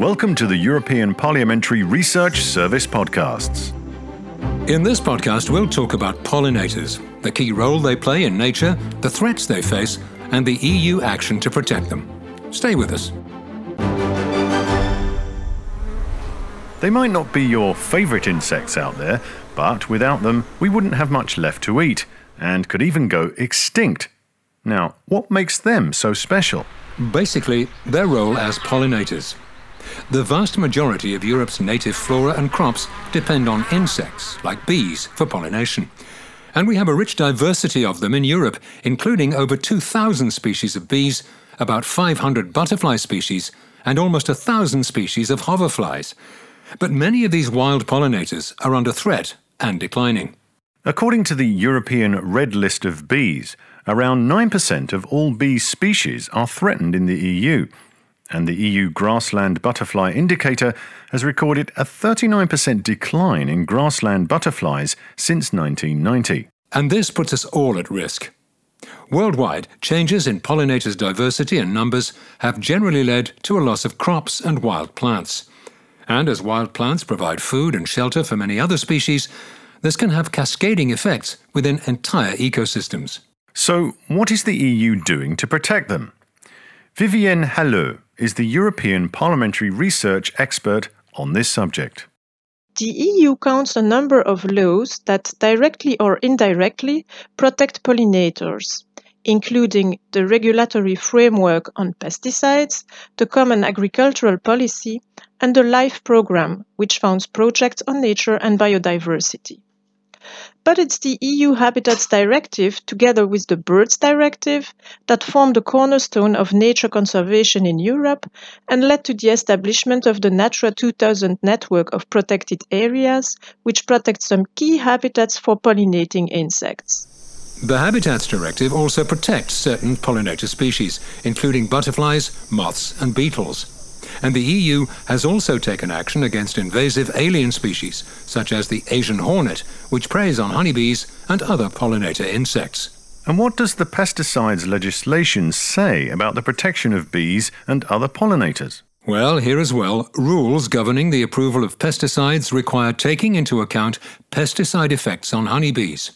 Welcome to the European Parliamentary Research Service podcasts. In this podcast, we'll talk about pollinators, the key role they play in nature, the threats they face, and the EU action to protect them. Stay with us. They might not be your favourite insects out there, but without them, we wouldn't have much left to eat and could even go extinct. Now, what makes them so special? Basically, their role as pollinators. The vast majority of Europe's native flora and crops depend on insects, like bees, for pollination. And we have a rich diversity of them in Europe, including over 2,000 species of bees, about 500 butterfly species, and almost 1,000 species of hoverflies. But many of these wild pollinators are under threat and declining. According to the European Red List of Bees, around 9% of all bee species are threatened in the EU, and the EU Grassland Butterfly Indicator has recorded a 39% decline in grassland butterflies since 1990. And this puts us all at risk. Worldwide, changes in pollinators' diversity and numbers have generally led to a loss of crops and wild plants. And as wild plants provide food and shelter for many other species, this can have cascading effects within entire ecosystems. So, what is the EU doing to protect them? Vivienne Halleux is the European parliamentary research expert on this subject. The EU counts a number of laws that directly or indirectly protect pollinators, including the regulatory framework on pesticides, the Common Agricultural Policy, and the LIFE programme, which funds projects on nature and biodiversity. But it's the EU Habitats Directive, together with the Birds Directive, that form the cornerstone of nature conservation in Europe and led to the establishment of the Natura 2000 network of protected areas, which protects some key habitats for pollinating insects. The Habitats Directive also protects certain pollinator species, including butterflies, moths, and beetles and the EU has also taken action against invasive alien species, such as the Asian hornet, which preys on honeybees and other pollinator insects. And what does the pesticides legislation say about the protection of bees and other pollinators? Well, here as well, rules governing the approval of pesticides require taking into account pesticide effects on honeybees.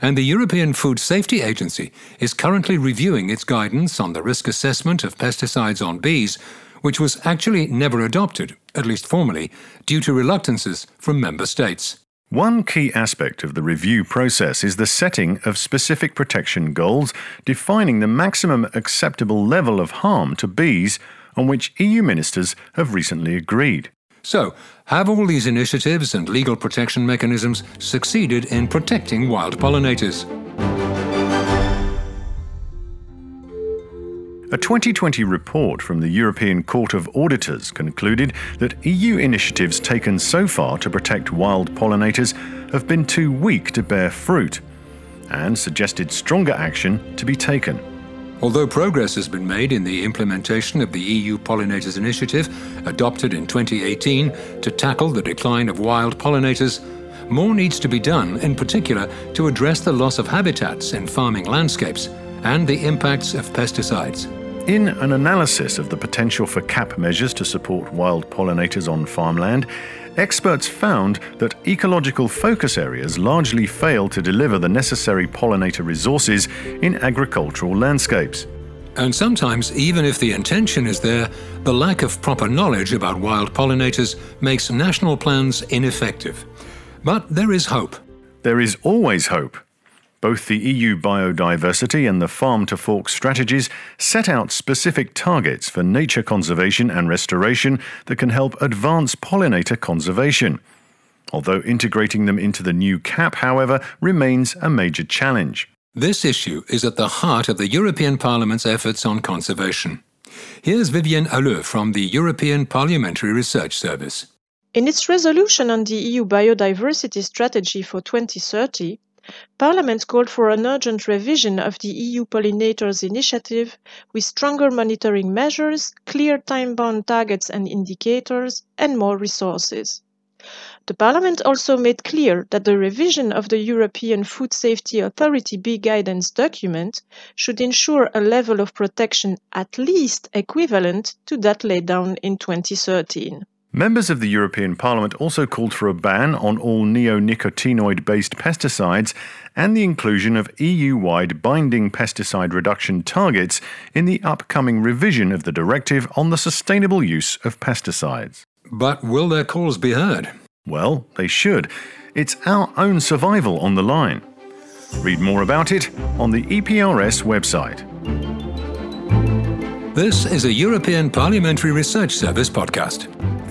And the European Food Safety Agency is currently reviewing its guidance on the risk assessment of pesticides on bees which was actually never adopted, at least formally, due to reluctances from member states. One key aspect of the review process is the setting of specific protection goals defining the maximum acceptable level of harm to bees on which EU ministers have recently agreed. So, have all these initiatives and legal protection mechanisms succeeded in protecting wild pollinators? A 2020 report from the European Court of Auditors concluded that EU initiatives taken so far to protect wild pollinators have been too weak to bear fruit and suggested stronger action to be taken. Although progress has been made in the implementation of the EU Pollinators Initiative, adopted in 2018 to tackle the decline of wild pollinators, more needs to be done, in particular, to address the loss of habitats in farming landscapes and the impacts of pesticides. In an analysis of the potential for CAP measures to support wild pollinators on farmland, experts found that ecological focus areas largely fail to deliver the necessary pollinator resources in agricultural landscapes. And sometimes, even if the intention is there, the lack of proper knowledge about wild pollinators makes national plans ineffective. But there is hope. There is always hope. Both the EU biodiversity and the farm to fork strategies set out specific targets for nature conservation and restoration that can help advance pollinator conservation. Although integrating them into the new CAP, however, remains a major challenge. This issue is at the heart of the European Parliament's efforts on conservation. Here's Vivienne Halleux from the European Parliamentary Research Service. In its resolution on the EU biodiversity strategy for 2030, Parliament called for an urgent revision of the EU Pollinators Initiative with stronger monitoring measures, clear time bound targets and indicators, and more resources. The Parliament also made clear that the revision of the European Food Safety Authority bee guidance document should ensure a level of protection at least equivalent to that laid down in 2013. Members of the European Parliament also called for a ban on all neonicotinoid based pesticides and the inclusion of EU wide binding pesticide reduction targets in the upcoming revision of the directive on the sustainable use of pesticides. But will their calls be heard? Well, they should. It's our own survival on the line. Read more about it on the EPRS website. This is a European Parliamentary Research Service podcast.